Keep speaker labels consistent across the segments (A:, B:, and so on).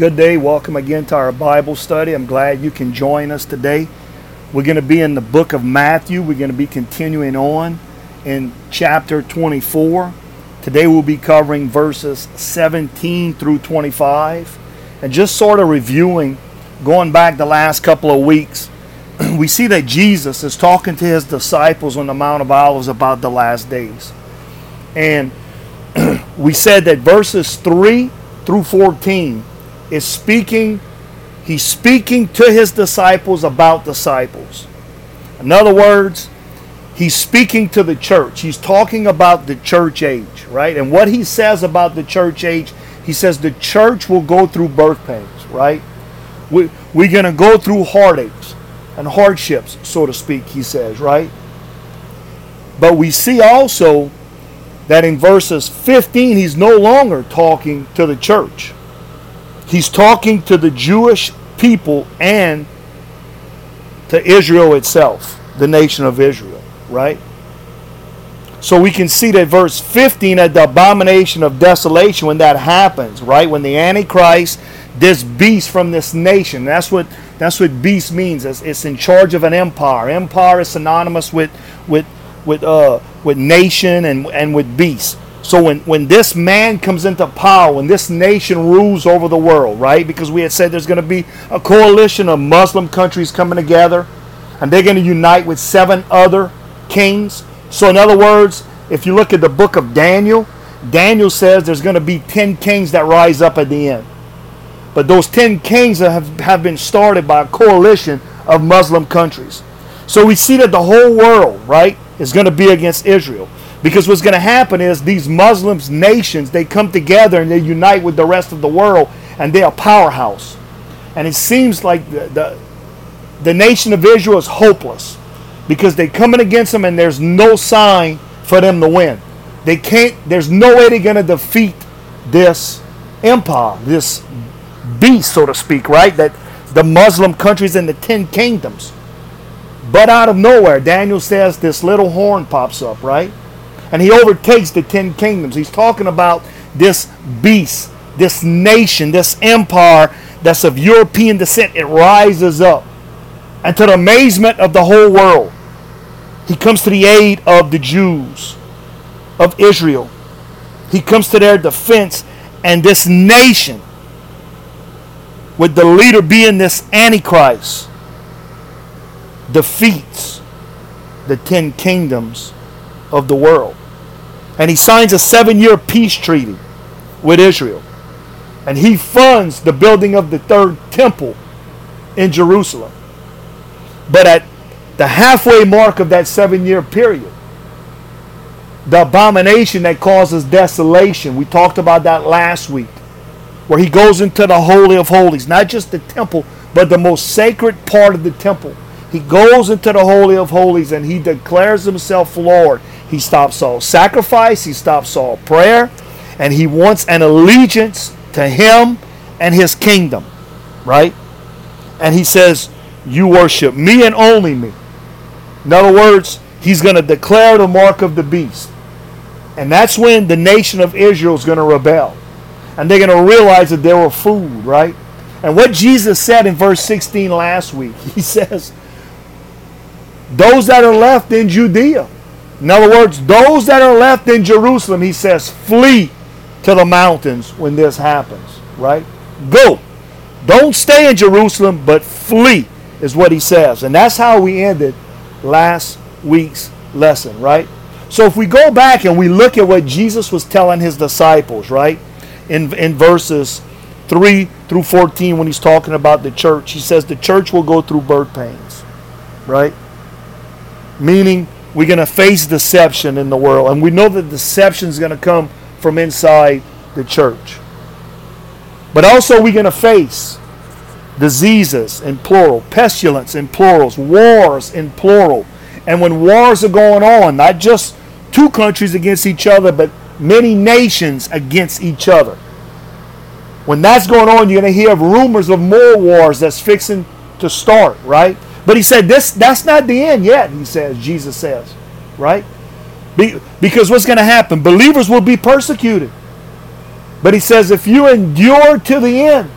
A: Good day. Welcome again to our Bible study. I'm glad you can join us today. We're going to be in the book of Matthew. We're going to be continuing on in chapter 24. Today we'll be covering verses 17 through 25 and just sort of reviewing, going back the last couple of weeks. We see that Jesus is talking to his disciples on the Mount of Olives about the last days. And we said that verses 3 through 14 is speaking, he's speaking to his disciples about disciples. In other words, he's speaking to the church. He's talking about the church age, right? And what he says about the church age, he says the church will go through birth pains, right? We, we're going to go through heartaches and hardships, so to speak, he says, right? But we see also that in verses 15, he's no longer talking to the church. He's talking to the Jewish people and to Israel itself, the nation of Israel, right? So we can see that verse 15 at the abomination of desolation when that happens, right? When the Antichrist, this beast from this nation, that's what that's what beast means. It's, it's in charge of an empire. Empire is synonymous with with with uh with nation and and with beast. So when, when this man comes into power, when this nation rules over the world, right? Because we had said there's going to be a coalition of Muslim countries coming together, and they're going to unite with seven other kings. So in other words, if you look at the book of Daniel, Daniel says there's going to be 10 kings that rise up at the end. But those 10 kings have, have been started by a coalition of Muslim countries. So we see that the whole world, right, is going to be against Israel. Because what's going to happen is these Muslims nations, they come together and they unite with the rest of the world and they're a powerhouse. And it seems like the, the, the nation of Israel is hopeless because they're coming against them and there's no sign for them to win. They can't, there's no way they're going to defeat this empire, this beast, so to speak, right? That the Muslim countries and the ten kingdoms. But out of nowhere, Daniel says this little horn pops up, right? And he overtakes the ten kingdoms. He's talking about this beast, this nation, this empire that's of European descent. It rises up. And to the amazement of the whole world, he comes to the aid of the Jews, of Israel. He comes to their defense, and this nation, with the leader being this Antichrist, defeats the ten kingdoms of the world and he signs a seven year peace treaty with Israel. And he funds the building of the third temple in Jerusalem. But at the halfway mark of that seven year period, the abomination that causes desolation, we talked about that last week, where he goes into the Holy of Holies, not just the temple, but the most sacred part of the temple. He goes into the Holy of Holies and he declares himself Lord. He stops all sacrifice, he stops all prayer, and he wants an allegiance to him and his kingdom, right? And he says, You worship me and only me. In other words, he's going to declare the mark of the beast. And that's when the nation of Israel is going to rebel. And they're going to realize that they were food, right? And what Jesus said in verse 16 last week, he says, Those that are left in Judea, in other words, those that are left in Jerusalem, he says, flee to the mountains when this happens, right? Go. Don't stay in Jerusalem, but flee, is what he says. And that's how we ended last week's lesson, right? So if we go back and we look at what Jesus was telling his disciples, right? In, in verses 3 through 14, when he's talking about the church, he says the church will go through birth pains, right? Meaning we're going to face deception in the world. And we know that deception is going to come from inside the church. But also, we're going to face diseases in plural, pestilence in plurals, wars in plural. And when wars are going on, not just two countries against each other, but many nations against each other. When that's going on, you're going to hear of rumors of more wars that's fixing to start, right? But he said, this that's not the end yet, he says, Jesus says. Right? Be, because what's going to happen? Believers will be persecuted. But he says, if you endure to the end,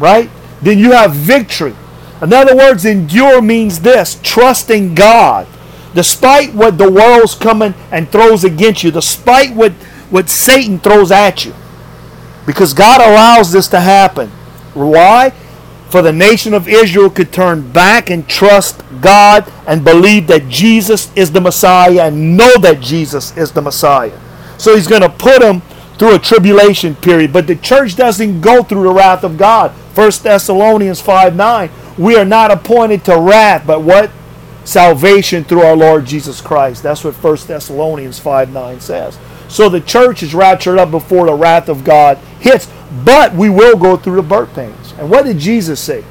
A: right? Then you have victory. In other words, endure means this trusting God. Despite what the world's coming and throws against you, despite what, what Satan throws at you. Because God allows this to happen. Why? For the nation of Israel could turn back and trust God and believe that Jesus is the Messiah and know that Jesus is the Messiah. So he's going to put them through a tribulation period. But the church doesn't go through the wrath of God. 1 Thessalonians 5 9. We are not appointed to wrath, but what? Salvation through our Lord Jesus Christ. That's what 1 Thessalonians 5 9 says. So the church is raptured up before the wrath of God hits, but we will go through the birth pains. And what did Jesus say?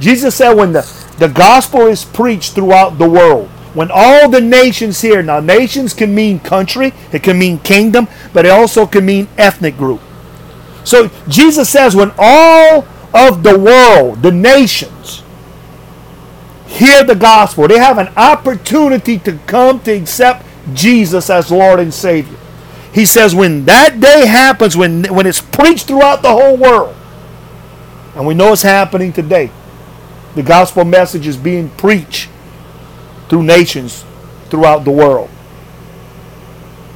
A: Jesus said, when the, the gospel is preached throughout the world, when all the nations hear, now nations can mean country, it can mean kingdom, but it also can mean ethnic group. So Jesus says, when all of the world, the nations, hear the gospel, they have an opportunity to come to accept Jesus as Lord and Savior. He says, when that day happens, when, when it's preached throughout the whole world, and we know it's happening today, the gospel message is being preached through nations throughout the world.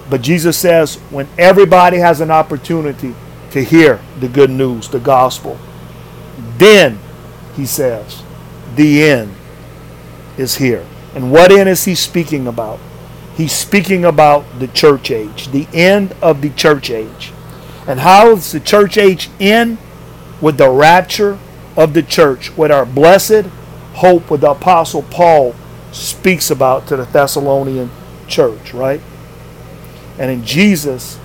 A: But Jesus says, when everybody has an opportunity to hear the good news, the gospel, then, he says, the end is here. And what end is he speaking about? He's speaking about the church age, the end of the church age. And how does the church age end? With the rapture of the church, with our blessed hope, with the Apostle Paul speaks about to the Thessalonian church, right? And in Jesus,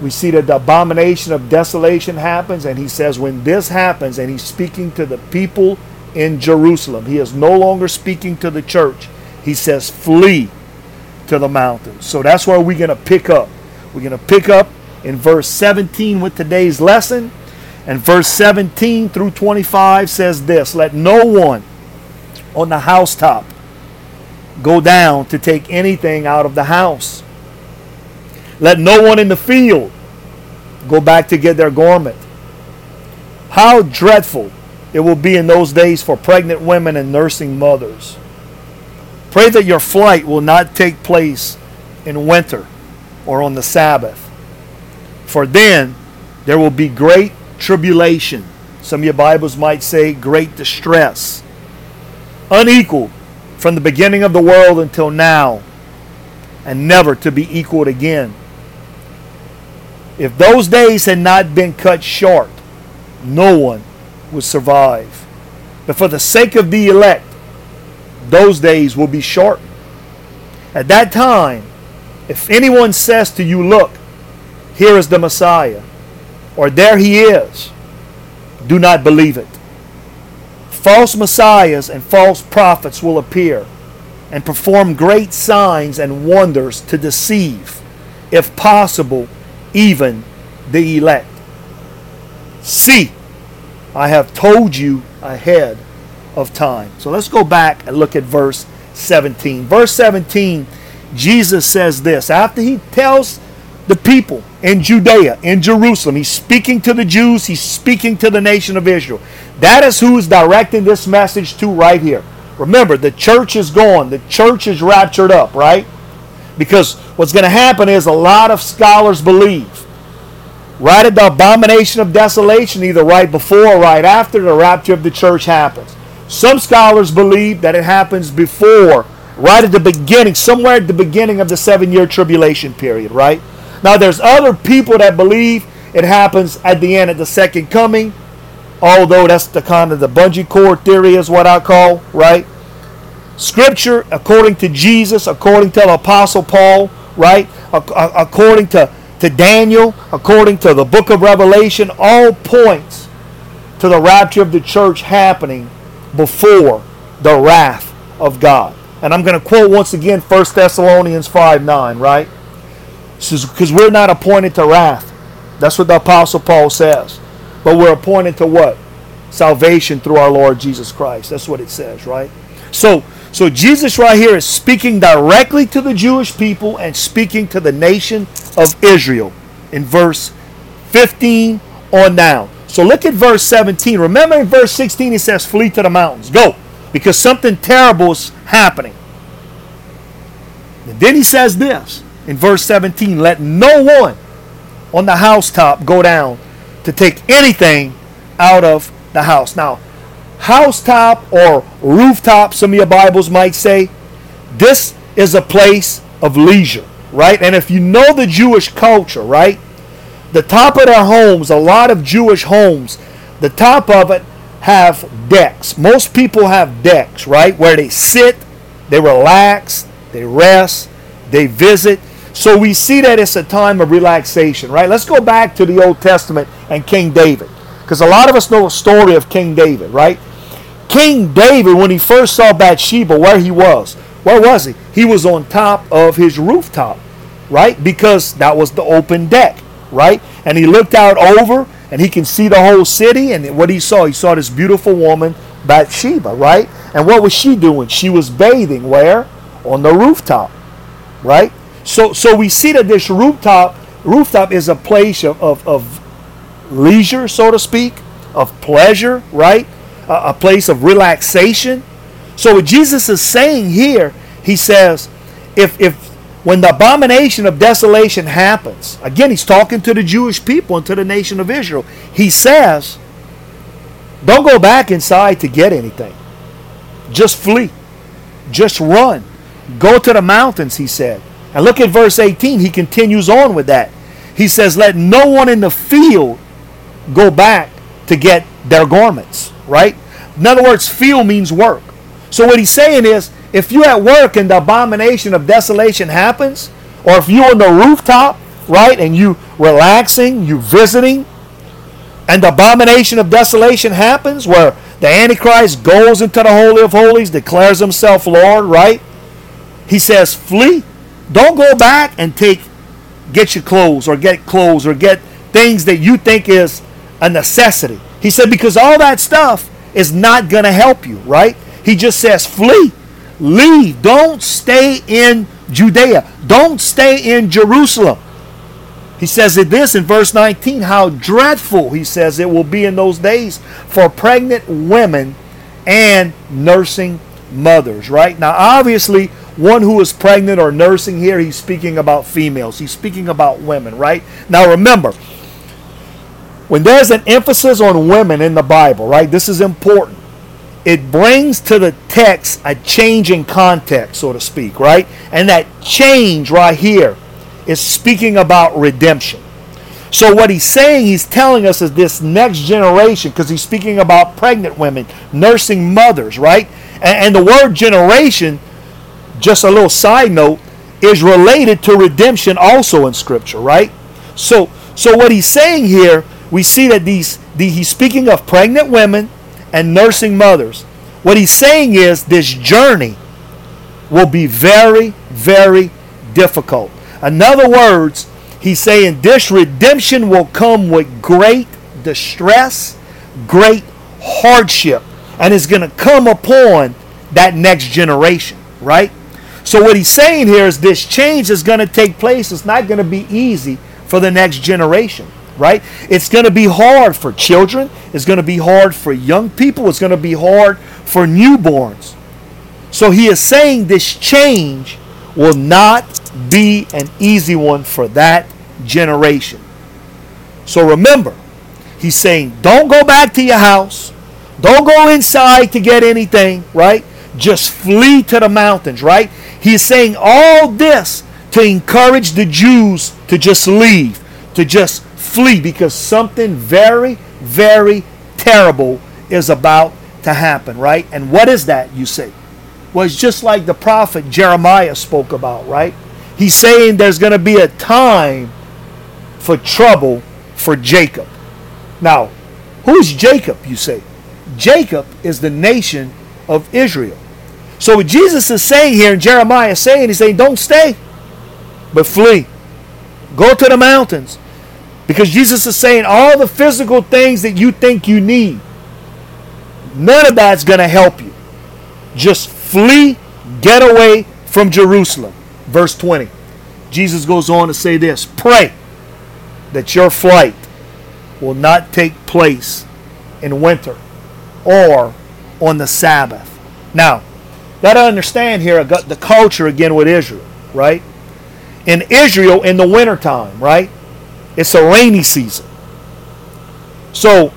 A: we see that the abomination of desolation happens, and he says, when this happens, and he's speaking to the people in Jerusalem, he is no longer speaking to the church. He says, flee to the mountains. So that's where we're going to pick up. We're going to pick up in verse 17 with today's lesson. And verse 17 through 25 says this Let no one on the housetop go down to take anything out of the house. Let no one in the field go back to get their garment. How dreadful it will be in those days for pregnant women and nursing mothers. Pray that your flight will not take place in winter or on the Sabbath. For then there will be great tribulation. Some of your Bibles might say great distress. Unequaled from the beginning of the world until now, and never to be equaled again. If those days had not been cut short, no one would survive. But for the sake of the elect, those days will be shortened. At that time, if anyone says to you, Look, here is the Messiah, or there he is, do not believe it. False messiahs and false prophets will appear and perform great signs and wonders to deceive, if possible, even the elect. See, I have told you ahead of time. So let's go back and look at verse 17. Verse 17, Jesus says this after he tells the people in Judea, in Jerusalem, he's speaking to the Jews, he's speaking to the nation of Israel. That is who is directing this message to right here. Remember, the church is gone, the church is raptured up, right? Because what's going to happen is a lot of scholars believe right at the abomination of desolation, either right before or right after the rapture of the church happens. Some scholars believe that it happens before, right at the beginning, somewhere at the beginning of the seven year tribulation period, right? Now, there's other people that believe it happens at the end of the second coming, although that's the kind of the bungee cord theory, is what I call, right? Scripture, according to Jesus, according to the Apostle Paul, right? According to, to Daniel, according to the book of Revelation, all points to the rapture of the church happening before the wrath of God. And I'm going to quote once again 1 Thessalonians 5 9, right? Because we're not appointed to wrath. That's what the Apostle Paul says. But we're appointed to what? Salvation through our Lord Jesus Christ. That's what it says, right? So, so Jesus right here is speaking directly to the Jewish people and speaking to the nation of Israel in verse 15 on down. So look at verse 17. Remember in verse 16 he says, Flee to the mountains. Go. Because something terrible is happening. And then he says this in verse 17 Let no one on the housetop go down to take anything out of the house. Now, housetop or rooftop, some of your Bibles might say, this is a place of leisure, right? And if you know the Jewish culture, right? The top of their homes, a lot of Jewish homes, the top of it have decks. Most people have decks, right? Where they sit, they relax, they rest, they visit. So we see that it's a time of relaxation, right? Let's go back to the Old Testament and King David. Because a lot of us know a story of King David, right? King David, when he first saw Bathsheba, where he was, where was he? He was on top of his rooftop, right? Because that was the open deck, right? And he looked out over and he can see the whole city. And what he saw, he saw this beautiful woman, Bathsheba, right? And what was she doing? She was bathing where? On the rooftop, right? So, so we see that this rooftop, rooftop is a place of, of, of leisure, so to speak, of pleasure, right? A, place of relaxation. So what Jesus is saying here, he says, if if when the abomination of desolation happens, again, he's talking to the Jewish people and to the nation of Israel. He says, don't go back inside to get anything. Just flee. Just run. Go to the mountains, he said. And look at verse 18. He continues on with that. He says, Let no one in the field go back to get their garments, right? In other words, field means work. So what he's saying is, if you're at work and the abomination of desolation happens, or if you're on the rooftop, right, and you relaxing, you visiting, and the abomination of desolation happens, where the Antichrist goes into the Holy of Holies, declares himself Lord, right? He says, flee. Don't go back and take, get your clothes or get clothes or get things that you think is a necessity. He said, because all that stuff is not going to help you, right? He just says, flee, leave. Don't stay in Judea. Don't stay in Jerusalem. He says it this in verse 19 how dreadful, he says, it will be in those days for pregnant women and nursing mothers, right? Now, obviously, one who is pregnant or nursing here, he's speaking about females. He's speaking about women, right? Now, remember, when there's an emphasis on women in the Bible, right, this is important. It brings to the text a change in context, so to speak, right? And that change right here is speaking about redemption. So, what he's saying, he's telling us is this next generation, because he's speaking about pregnant women, nursing mothers, right? And, and the word generation, just a little side note, is related to redemption also in Scripture, right? So, so what he's saying here we see that these, the, he's speaking of pregnant women and nursing mothers. What he's saying is this journey will be very, very difficult. In other words, he's saying this redemption will come with great distress, great hardship, and is going to come upon that next generation, right? So, what he's saying here is this change is going to take place. It's not going to be easy for the next generation right? It's going to be hard for children. It's going to be hard for young people. It's going to be hard for newborns. So he is saying this change will not be an easy one for that generation. So remember, he's saying don't go back to your house. Don't go inside to get anything, right? Just flee to the mountains, right? He's saying all this to encourage the Jews to just leave, to just flee because something very, very terrible is about to happen, right? And what is that, you say? Well, it's just like the prophet Jeremiah spoke about, right? He's saying there's going to be a time for trouble for Jacob. Now, who's Jacob, you say? Jacob is the nation of Israel. So what Jesus is saying here, and Jeremiah is saying, he's saying, don't stay, but flee. Go to the mountains. Because Jesus is saying all the physical things that you think you need, none of that's going to help you. Just flee, get away from Jerusalem. Verse 20. Jesus goes on to say this Pray that your flight will not take place in winter or on the Sabbath. Now, got to understand here uh, the culture again with Israel, right? In Israel, in the wintertime, right? It's a rainy season. So,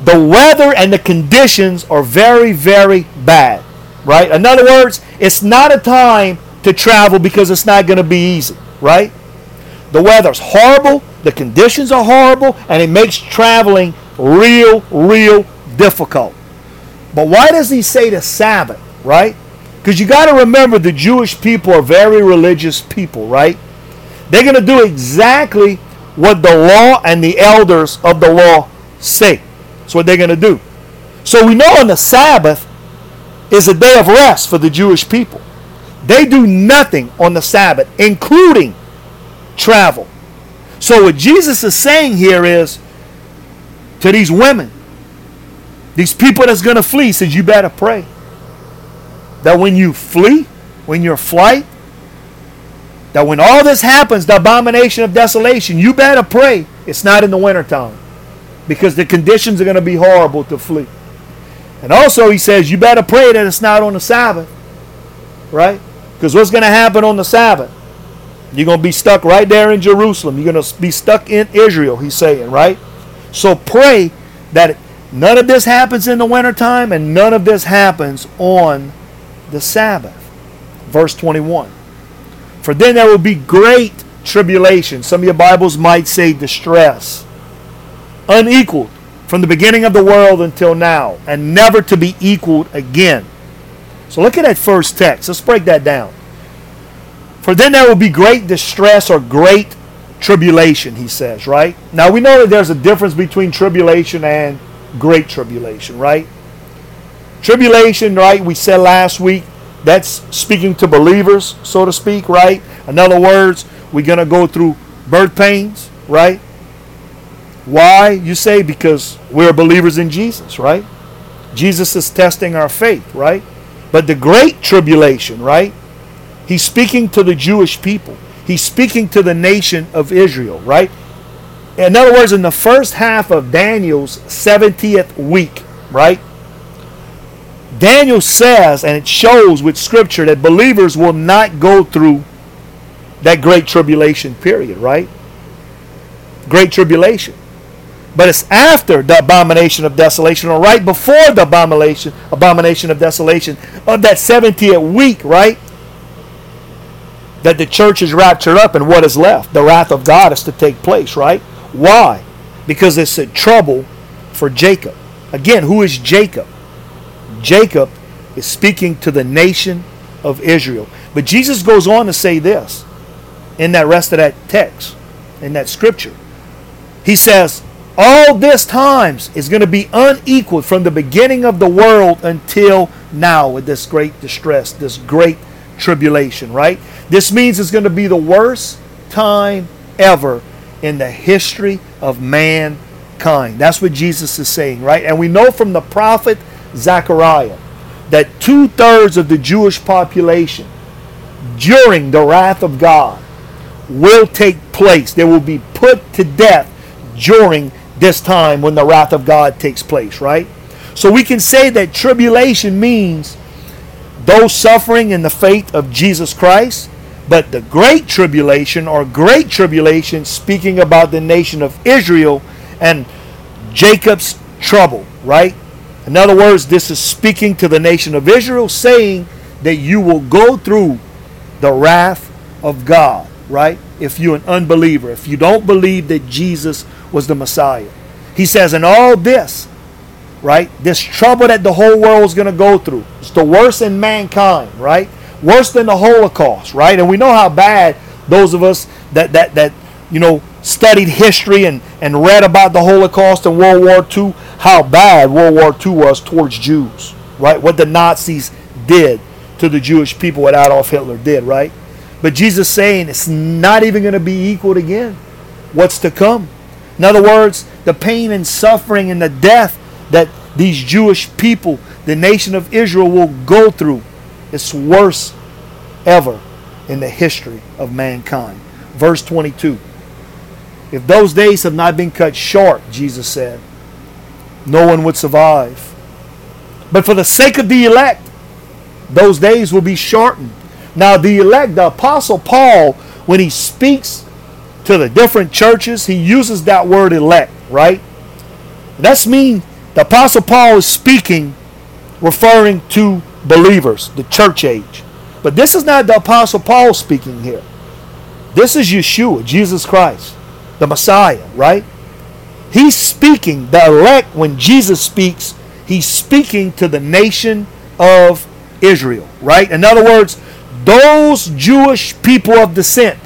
A: the weather and the conditions are very, very bad, right? In other words, it's not a time to travel because it's not going to be easy, right? The weather's horrible, the conditions are horrible, and it makes traveling real, real difficult. But why does he say the Sabbath, right? Because you got to remember the Jewish people are very religious people, right? They're going to do exactly what the law and the elders of the law say. That's what they're going to do. So we know on the Sabbath is a day of rest for the Jewish people. They do nothing on the Sabbath, including travel. So what Jesus is saying here is to these women, these people that's going to flee, says, you better pray. That when you flee, when you're flight, that when all this happens, the abomination of desolation, you better pray it's not in the wintertime. Because the conditions are going to be horrible to flee. And also he says, you better pray that it's not on the Sabbath. Right? Because what's going to happen on the Sabbath? You're going to be stuck right there in Jerusalem. You're going to be stuck in Israel, he's saying, right? So pray that none of this happens in the wintertime and none of this happens on the Sabbath. Verse 21. For then there will be great tribulation. Some of your Bibles might say distress. Unequaled from the beginning of the world until now, and never to be equaled again. So look at that first text. Let's break that down. For then there will be great distress or great tribulation, he says, right? Now we know that there's a difference between tribulation and great tribulation, right? Tribulation, right? We said last week, that's speaking to believers, so to speak, right? In other words, we're going to go through birth pains, right? Why? You say because we're believers in Jesus, right? Jesus is testing our faith, right? But the great tribulation, right? He's speaking to the Jewish people. He's speaking to the nation of Israel, right? In other words, in the first half of Daniel's 70th week, right? Daniel says, and it shows with scripture, that believers will not go through that great tribulation period, right? Great tribulation. But it's after the abomination of desolation, or right before the abomination, abomination of desolation of that 70th week, right? That the church is raptured up and what is left? The wrath of God is to take place, right? Why? Because it's a trouble for Jacob. Again, who is Jacob? Jacob is speaking to the nation of Israel. But Jesus goes on to say this in that rest of that text, in that scripture. He says, all this times is going to be unequaled from the beginning of the world until now with this great distress, this great tribulation, right? This means it's going to be the worst time ever in the history of mankind. That's what Jesus is saying, right? And we know from the prophet Zechariah that two thirds of the Jewish population during the wrath of God will take place. They will be put to death during this time when the wrath of God takes place, right? So we can say that tribulation means those suffering in the faith of Jesus Christ, but the great tribulation or great tribulation speaking about the nation of Israel and Jacob's trouble, right? In other words, this is speaking to the nation of Israel saying that you will go through the wrath of God, right? If you're an unbeliever, if you don't believe that Jesus was the Messiah. He says, in all this, right, this trouble that the whole world is going to go through, it's the worst in mankind, right? Worse than the Holocaust, right? And we know how bad those of us that that that you know studied history and, and read about the Holocaust and World War II, how bad World War II was towards Jews, right? What the Nazis did to the Jewish people, what Adolf Hitler did, right? But Jesus saying it's not even going to be equaled again. What's to come? In other words, the pain and suffering and the death that these Jewish people, the nation of Israel, will go through, it's worse ever in the history of mankind. Verse 22. If those days have not been cut short, Jesus said, no one would survive. But for the sake of the elect, those days will be shortened. Now, the elect, the Apostle Paul, when he speaks to the different churches, he uses that word elect, right? That's mean the Apostle Paul is speaking, referring to believers, the church age. But this is not the Apostle Paul speaking here. This is Yeshua, Jesus Christ, the Messiah, right? He's speaking, the elect, when Jesus speaks, he's speaking to the nation of Israel, right? In other words, those Jewish people of descent,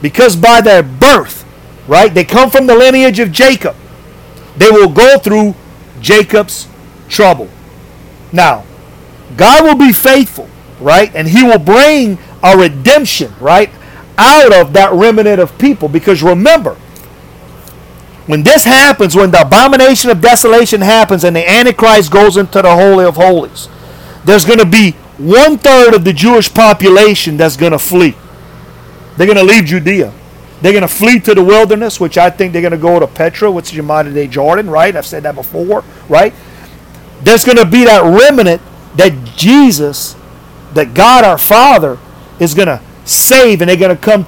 A: because by their birth, right, they come from the lineage of Jacob, they will go through Jacob's trouble. Now, God will be faithful, right? And he will bring a redemption, right, out of that remnant of people. Because remember, when this happens, when the abomination of desolation happens and the Antichrist goes into the Holy of Holies, there's going to be one third of the Jewish population that's going to flee. They're going to leave Judea. They're going to flee to the wilderness, which I think they're going to go to Petra, which is your modern day Jordan, right? I've said that before, right? There's going to be that remnant that Jesus, that God our Father, is going to save and they're going to come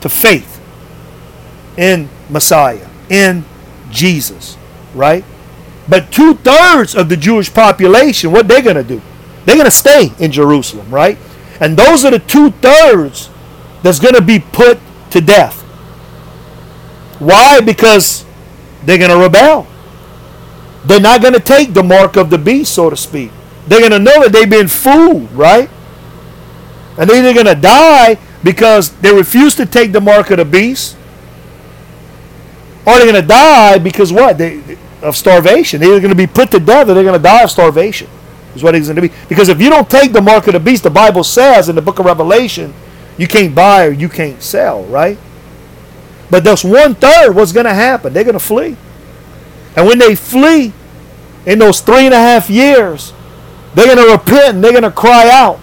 A: to faith in Messiah, in Jesus, right? But two thirds of the Jewish population, what they're going to do? They're going to stay in Jerusalem, right? And those are the two thirds that's going to be put to death. Why? Because they're going to rebel. They're not going to take the mark of the beast, so to speak. They're going to know that they've been fooled, right? And they're either going to die because they refuse to take the mark of the beast, or they're going to die because what? They, of starvation. They're going to be put to death or they're going to die of starvation. Is what it's going to be. Because if you don't take the mark of the beast, the Bible says in the book of Revelation, you can't buy or you can't sell, right? But those one third, what's going to happen? They're going to flee. And when they flee in those three and a half years, they're going to repent and they're going to cry out.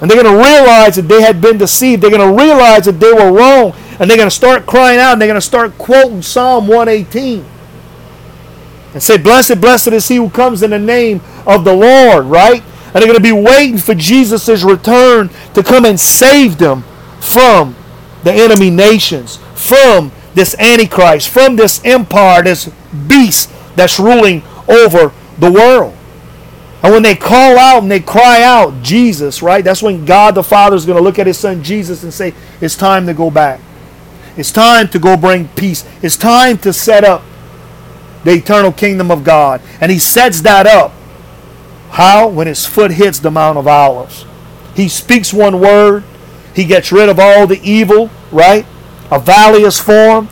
A: And they're going to realize that they had been deceived. They're going to realize that they were wrong. And they're going to start crying out and they're going to start quoting Psalm 118. And say, Blessed, blessed is he who comes in the name of the Lord, right? And they're going to be waiting for Jesus' return to come and save them from the enemy nations, from this Antichrist, from this empire, this beast that's ruling over the world. And when they call out and they cry out, Jesus, right? That's when God the Father is going to look at his son Jesus and say, It's time to go back. It's time to go bring peace. It's time to set up the eternal kingdom of God. And he sets that up. How? When his foot hits the Mount of Olives. He speaks one word, he gets rid of all the evil, right? A valley is formed.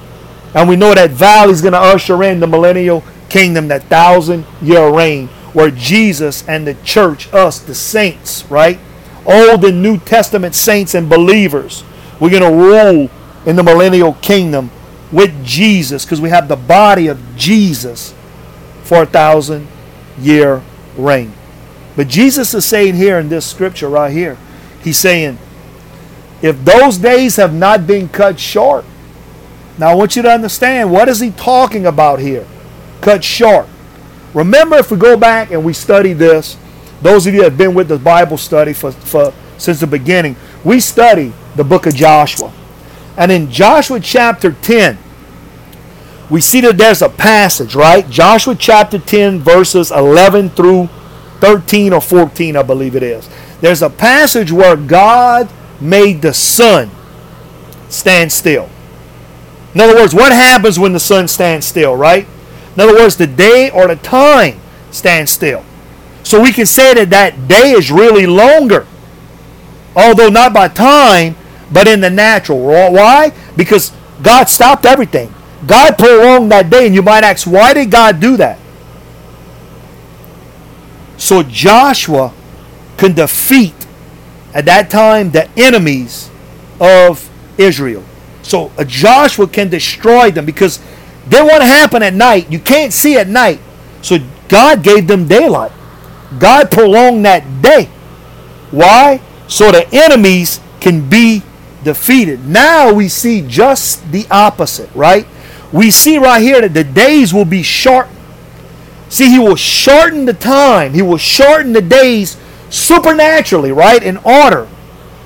A: And we know that valley is going to usher in the millennial kingdom, that thousand year reign, where Jesus and the church, us, the saints, right? Old and New Testament saints and believers, we're going to rule in the millennial kingdom with Jesus because we have the body of Jesus for a thousand year reign. But Jesus is saying here in this scripture right here, he's saying, if those days have not been cut short, now I want you to understand what is he talking about here? Cut short. Remember, if we go back and we study this, those of you that have been with the Bible study for, for since the beginning, we study the book of Joshua. And in Joshua chapter 10, we see that there's a passage, right? Joshua chapter 10, verses 11 through 13 or 14, I believe it is. There's a passage where God made the sun stand still. In other words, what happens when the sun stands still, right? In other words, the day or the time stands still. So we can say that that day is really longer. Although not by time, but in the natural. Why? Because God stopped everything. God prolonged that day, and you might ask, why did God do that? So Joshua can defeat at that time the enemies of Israel. So uh, Joshua can destroy them because they want to happen at night. You can't see at night. So God gave them daylight. God prolonged that day. Why? So the enemies can be defeated. Now we see just the opposite, right? We see right here that the days will be shortened. See, he will shorten the time, he will shorten the days supernaturally, right? In order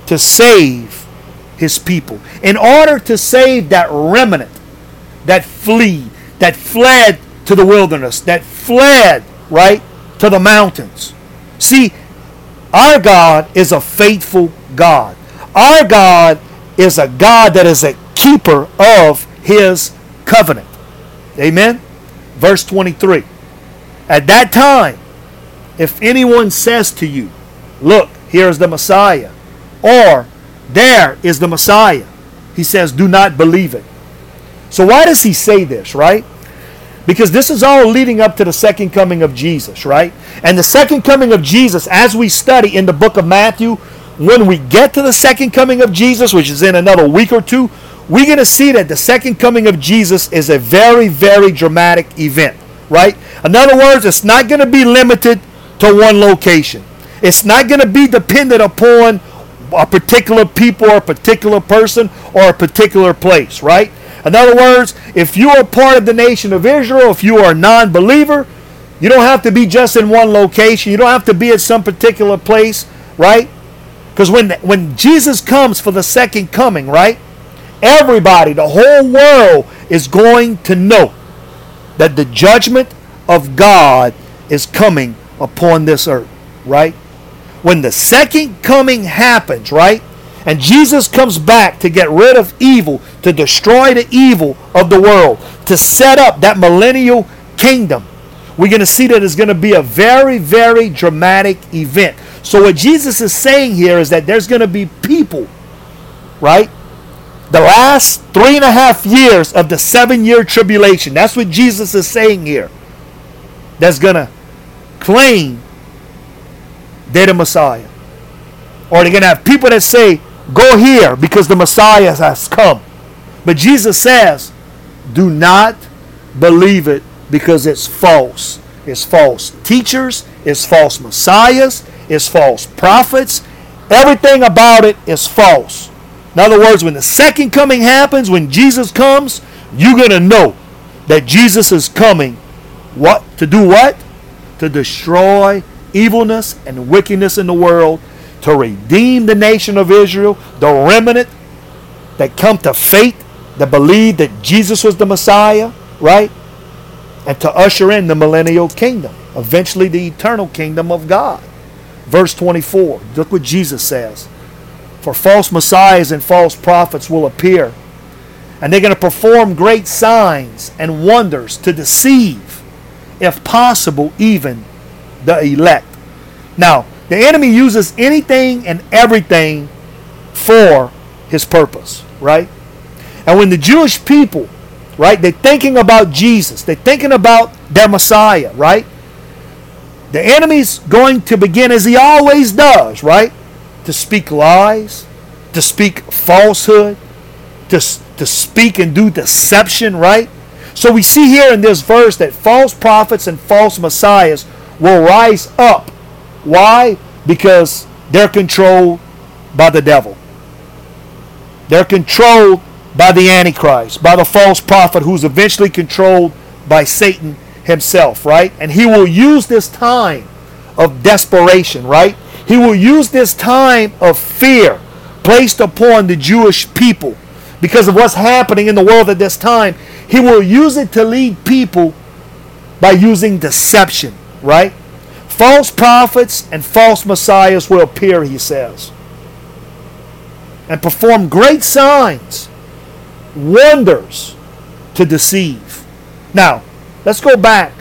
A: to save his people, in order to save that remnant that flee, that fled to the wilderness, that fled, right, to the mountains. See, our God is a faithful God. Our God is a God that is a keeper of his covenant. Amen. Verse 23. At that time, if anyone says to you, Look, here is the Messiah, or there is the Messiah, he says, Do not believe it. So, why does he say this, right? Because this is all leading up to the second coming of Jesus, right? And the second coming of Jesus, as we study in the book of Matthew, when we get to the second coming of Jesus, which is in another week or two, we're going to see that the second coming of Jesus is a very, very dramatic event, right? In other words, it's not going to be limited to one location. It's not going to be dependent upon a particular people or a particular person or a particular place, right? In other words, if you are part of the nation of Israel, if you are a non believer, you don't have to be just in one location. You don't have to be at some particular place, right? Because when, when Jesus comes for the second coming, right? Everybody, the whole world is going to know that the judgment of God is coming upon this earth, right? When the second coming happens, right? And Jesus comes back to get rid of evil, to destroy the evil of the world, to set up that millennial kingdom. We're going to see that it's going to be a very, very dramatic event. So, what Jesus is saying here is that there's going to be people, right? The last three and a half years of the seven year tribulation. That's what Jesus is saying here. That's going to claim they're the Messiah. Or they're going to have people that say, go here because the Messiah has come. But Jesus says, do not believe it because it's false. It's false teachers, it's false messiahs, it's false prophets. Everything about it is false. In other words, when the second coming happens, when Jesus comes, you're going to know that Jesus is coming. What? To do what? To destroy evilness and wickedness in the world, to redeem the nation of Israel, the remnant that come to faith, that believe that Jesus was the Messiah, right? And to usher in the millennial kingdom, eventually the eternal kingdom of God. Verse 24, look what Jesus says. For false messiahs and false prophets will appear, and they're going to perform great signs and wonders to deceive, if possible, even the elect. Now, the enemy uses anything and everything for his purpose, right? And when the Jewish people, right, they're thinking about Jesus, they're thinking about their Messiah, right? The enemy's going to begin as he always does, right? To speak lies, to speak falsehood, to, to speak and do deception, right? So we see here in this verse that false prophets and false messiahs will rise up. Why? Because they're controlled by the devil. They're controlled by the Antichrist, by the false prophet who's eventually controlled by Satan himself, right? And he will use this time of desperation, right? He will use this time of fear placed upon the Jewish people because of what's happening in the world at this time. He will use it to lead people by using deception, right? False prophets and false messiahs will appear, he says, and perform great signs, wonders to deceive. Now, let's go back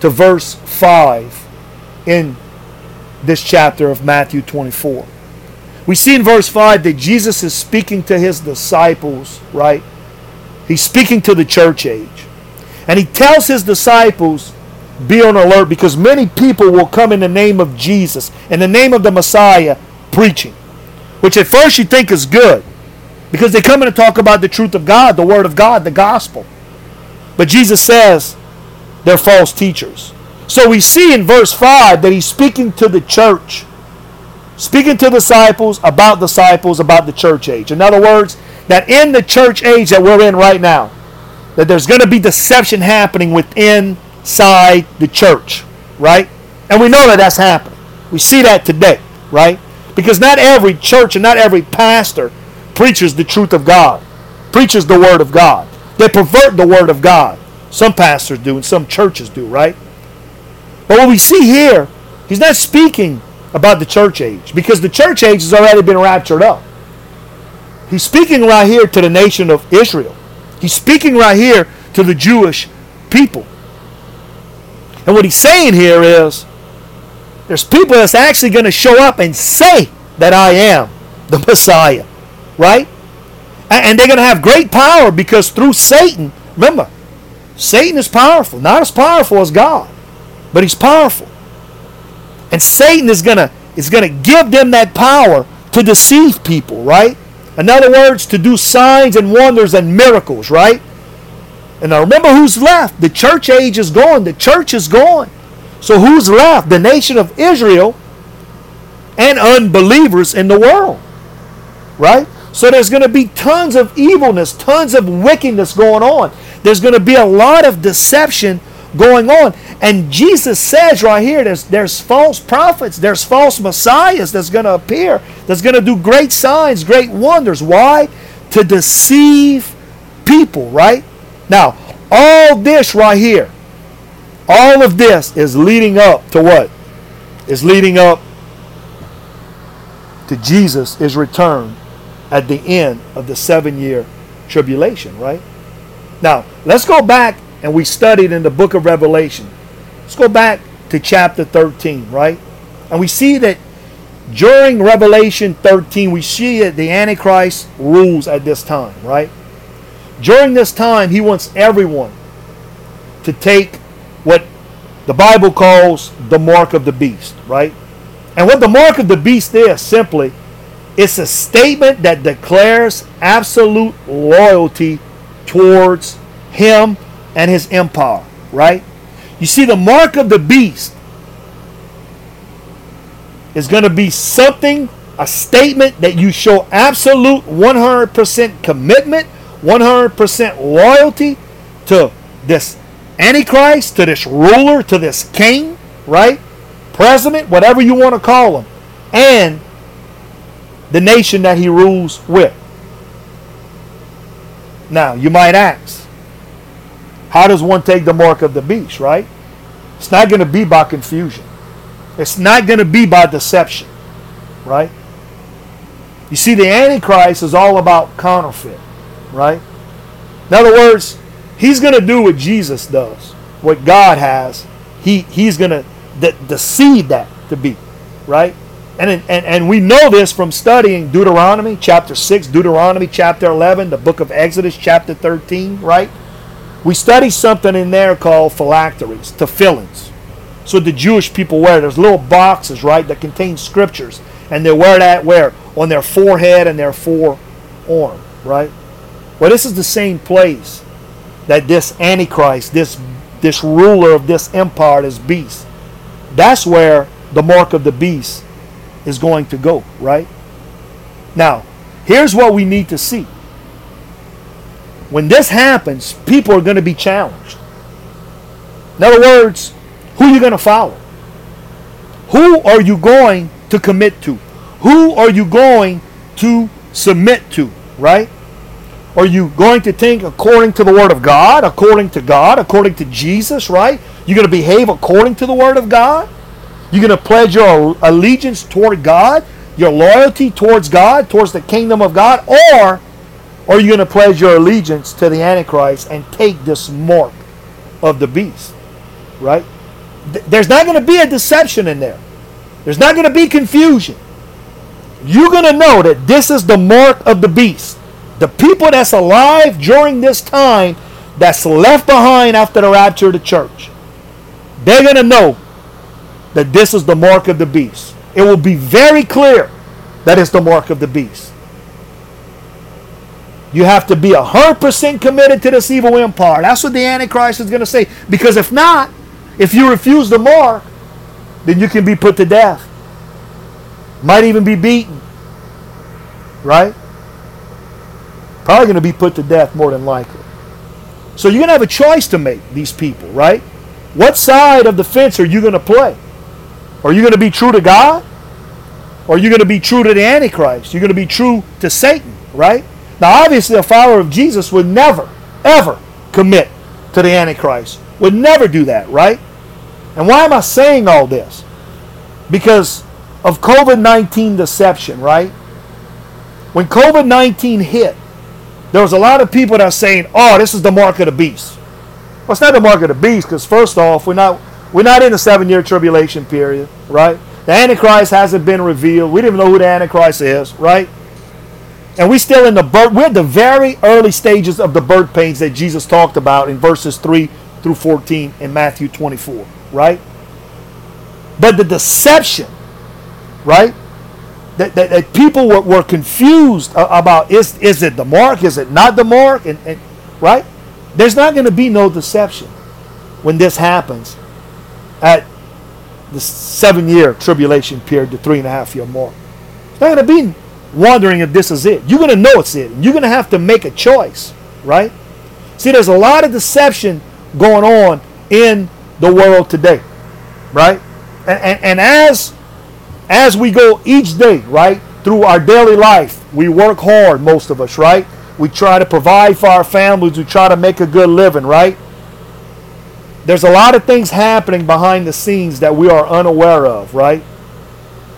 A: to verse 5 in this chapter of Matthew 24. We see in verse 5 that Jesus is speaking to his disciples, right? He's speaking to the church age. And he tells his disciples be on alert because many people will come in the name of Jesus, in the name of the Messiah, preaching. Which at first you think is good because they come in to talk about the truth of God, the Word of God, the gospel. But Jesus says they're false teachers. So we see in verse 5 that he's speaking to the church. speaking to disciples about disciples about the church age. In other words, that in the church age that we're in right now, that there's going to be deception happening within inside the church, right? And we know that that's happening. We see that today, right? Because not every church and not every pastor preaches the truth of God, preaches the word of God. They pervert the word of God. Some pastors do and some churches do, right? But what we see here, he's not speaking about the church age because the church age has already been raptured up. He's speaking right here to the nation of Israel. He's speaking right here to the Jewish people. And what he's saying here is there's people that's actually going to show up and say that I am the Messiah, right? And they're going to have great power because through Satan, remember, Satan is powerful, not as powerful as God, but he's powerful. And Satan is going to is going to give them that power to deceive people, right? In other words, to do signs and wonders and miracles, right? And now remember who's left. The church age is gone. The church is gone. So who's left? The nation of Israel and unbelievers in the world. Right? So there's going to be tons of evilness, tons of wickedness going on. There's going to be a lot of deception going on. And Jesus says right here there's, there's false prophets, there's false messiahs that's going to appear, that's going to do great signs, great wonders. Why? To deceive people, right? Now, all this right here, all of this is leading up to what? Is leading up to Jesus' is return at the end of the seven year tribulation, right? Now, let's go back and we studied in the book of Revelation. Let's go back to chapter 13, right? And we see that during Revelation 13, we see that the Antichrist rules at this time, right? During this time, he wants everyone to take what the Bible calls the mark of the beast, right? And what the mark of the beast is simply, it's a statement that declares absolute loyalty towards him and his empire, right? You see, the mark of the beast is going to be something, a statement that you show absolute 100% commitment 100% loyalty to this Antichrist, to this ruler, to this king, right? President, whatever you want to call him, and the nation that he rules with. Now, you might ask, how does one take the mark of the beast, right? It's not going to be by confusion. It's not going to be by deception, right? You see, the Antichrist is all about counterfeit right? In other words, he's going to do what Jesus does, what God has. He he's going to de- deceive that to be, right? And, and and we know this from studying Deuteronomy chapter 6, Deuteronomy chapter 11, the book of Exodus chapter 13, right? We study something in there called phylacteries, tefillins. So the Jewish people wear. There's little boxes, right, that contain scriptures. And they wear that where? On their forehead and their forearm, right? Well, this is the same place that this Antichrist, this this ruler of this empire, this beast, that's where the mark of the beast is going to go, right? Now, here's what we need to see. When this happens, people are going to be challenged. In other words, who are you going to follow? Who are you going to commit to? Who are you going to submit to, right? Are you going to think according to the Word of God, according to God, according to Jesus, right? You're going to behave according to the Word of God? You're going to pledge your allegiance toward God, your loyalty towards God, towards the kingdom of God, or are you going to pledge your allegiance to the Antichrist and take this mark of the beast, right? There's not going to be a deception in there. There's not going to be confusion. You're going to know that this is the mark of the beast the people that's alive during this time that's left behind after the rapture of the church, they're going to know that this is the mark of the beast. It will be very clear that it's the mark of the beast. You have to be 100% committed to this evil empire. That's what the Antichrist is going to say. Because if not, if you refuse the mark, then you can be put to death. Might even be beaten. Right? Probably going to be put to death more than likely. So you're going to have a choice to make, these people, right? What side of the fence are you going to play? Are you going to be true to God? Or are you going to be true to the Antichrist? You're going to be true to Satan, right? Now, obviously, a follower of Jesus would never, ever commit to the Antichrist. Would never do that, right? And why am I saying all this? Because of COVID 19 deception, right? When COVID 19 hit, there was a lot of people that are saying, oh, this is the mark of the beast. Well, it's not the mark of the beast because, first off, we're not, we're not in the seven year tribulation period, right? The Antichrist hasn't been revealed. We didn't even know who the Antichrist is, right? And we're still in the birth, we're the very early stages of the birth pains that Jesus talked about in verses 3 through 14 in Matthew 24, right? But the deception, right? That, that, that people were, were confused uh, about is, is it the mark? Is it not the mark? And, and right? There's not going to be no deception when this happens at the seven year tribulation period, the three and a half year mark. It's not going to be wondering if this is it. You're going to know it's it. You're going to have to make a choice, right? See, there's a lot of deception going on in the world today, right? And, and, and as as we go each day, right, through our daily life, we work hard, most of us, right? We try to provide for our families. We try to make a good living, right? There's a lot of things happening behind the scenes that we are unaware of, right?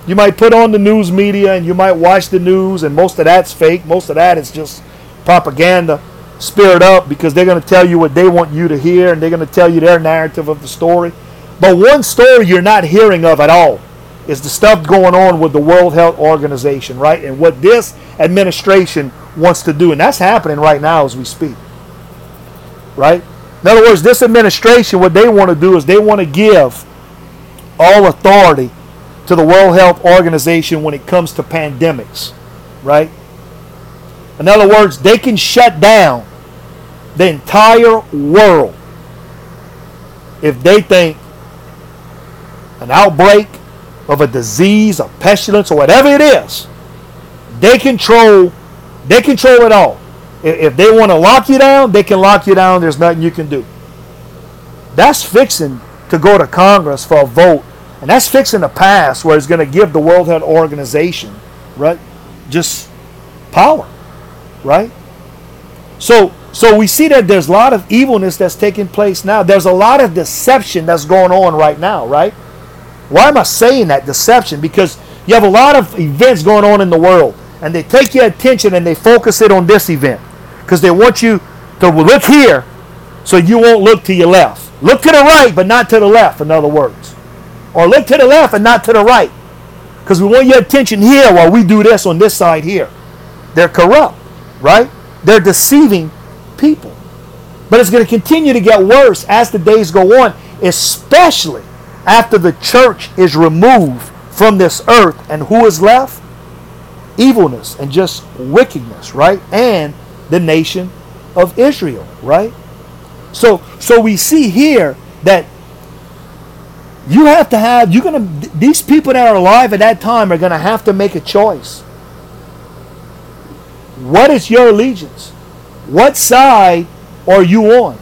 A: You might put on the news media and you might watch the news, and most of that's fake. Most of that is just propaganda, spirit up, because they're going to tell you what they want you to hear and they're going to tell you their narrative of the story. But one story you're not hearing of at all is the stuff going on with the World Health Organization, right? And what this administration wants to do. And that's happening right now as we speak, right? In other words, this administration, what they want to do is they want to give all authority to the World Health Organization when it comes to pandemics, right? In other words, they can shut down the entire world if they think an outbreak of a disease, a pestilence, or whatever it is, they control they control it all. If they want to lock you down, they can lock you down. There's nothing you can do. That's fixing to go to Congress for a vote, and that's fixing to pass where it's going to give the World Health Organization, right, just power, right? So, so we see that there's a lot of evilness that's taking place now. There's a lot of deception that's going on right now, right? Why am I saying that deception? Because you have a lot of events going on in the world, and they take your attention and they focus it on this event because they want you to look here so you won't look to your left. Look to the right, but not to the left, in other words. Or look to the left and not to the right because we want your attention here while we do this on this side here. They're corrupt, right? They're deceiving people. But it's going to continue to get worse as the days go on, especially after the church is removed from this earth, and who is left? Evilness and just wickedness, right? And the nation of Israel, right? So so we see here that you have to have you're gonna these people that are alive at that time are gonna have to make a choice. What is your allegiance? What side are you on?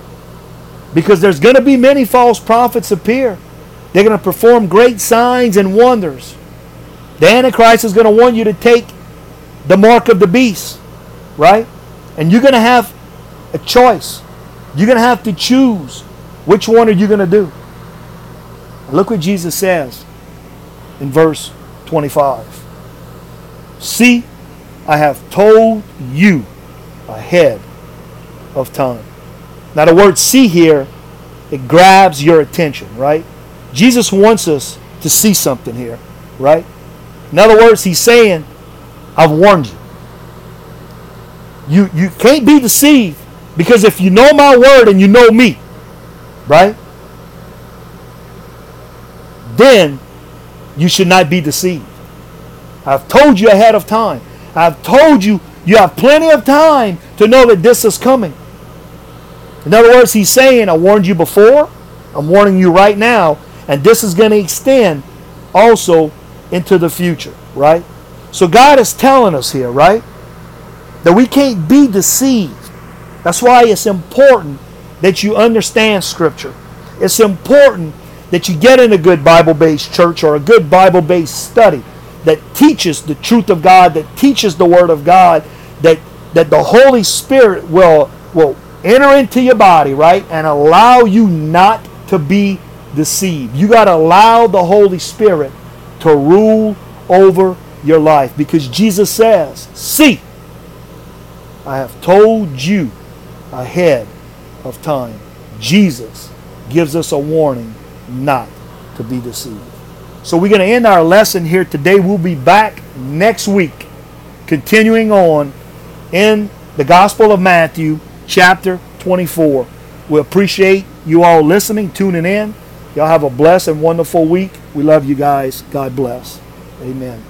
A: Because there's gonna be many false prophets appear they're going to perform great signs and wonders. The Antichrist is going to want you to take the mark of the beast, right? And you're going to have a choice. You're going to have to choose which one are you going to do. Look what Jesus says in verse 25. See, I have told you ahead of time. Now, the word see here, it grabs your attention, right? Jesus wants us to see something here, right? In other words, he's saying, I've warned you. You you can't be deceived because if you know my word and you know me, right? Then you should not be deceived. I've told you ahead of time. I've told you you have plenty of time to know that this is coming. In other words, he's saying, I warned you before, I'm warning you right now, and this is going to extend also into the future, right? So God is telling us here, right? That we can't be deceived. That's why it's important that you understand Scripture. It's important that you get in a good Bible based church or a good Bible based study that teaches the truth of God, that teaches the Word of God, that, that the Holy Spirit will, will enter into your body, right? And allow you not to be deceived. You got to allow the Holy Spirit to rule over your life because Jesus says, See, I have told you ahead of time. Jesus gives us a warning not to be deceived. So we're going to end our lesson here today. We'll be back next week, continuing on in the Gospel of Matthew, chapter 24. We appreciate you all listening, tuning in. Y'all have a blessed and wonderful week. We love you guys. God bless. Amen.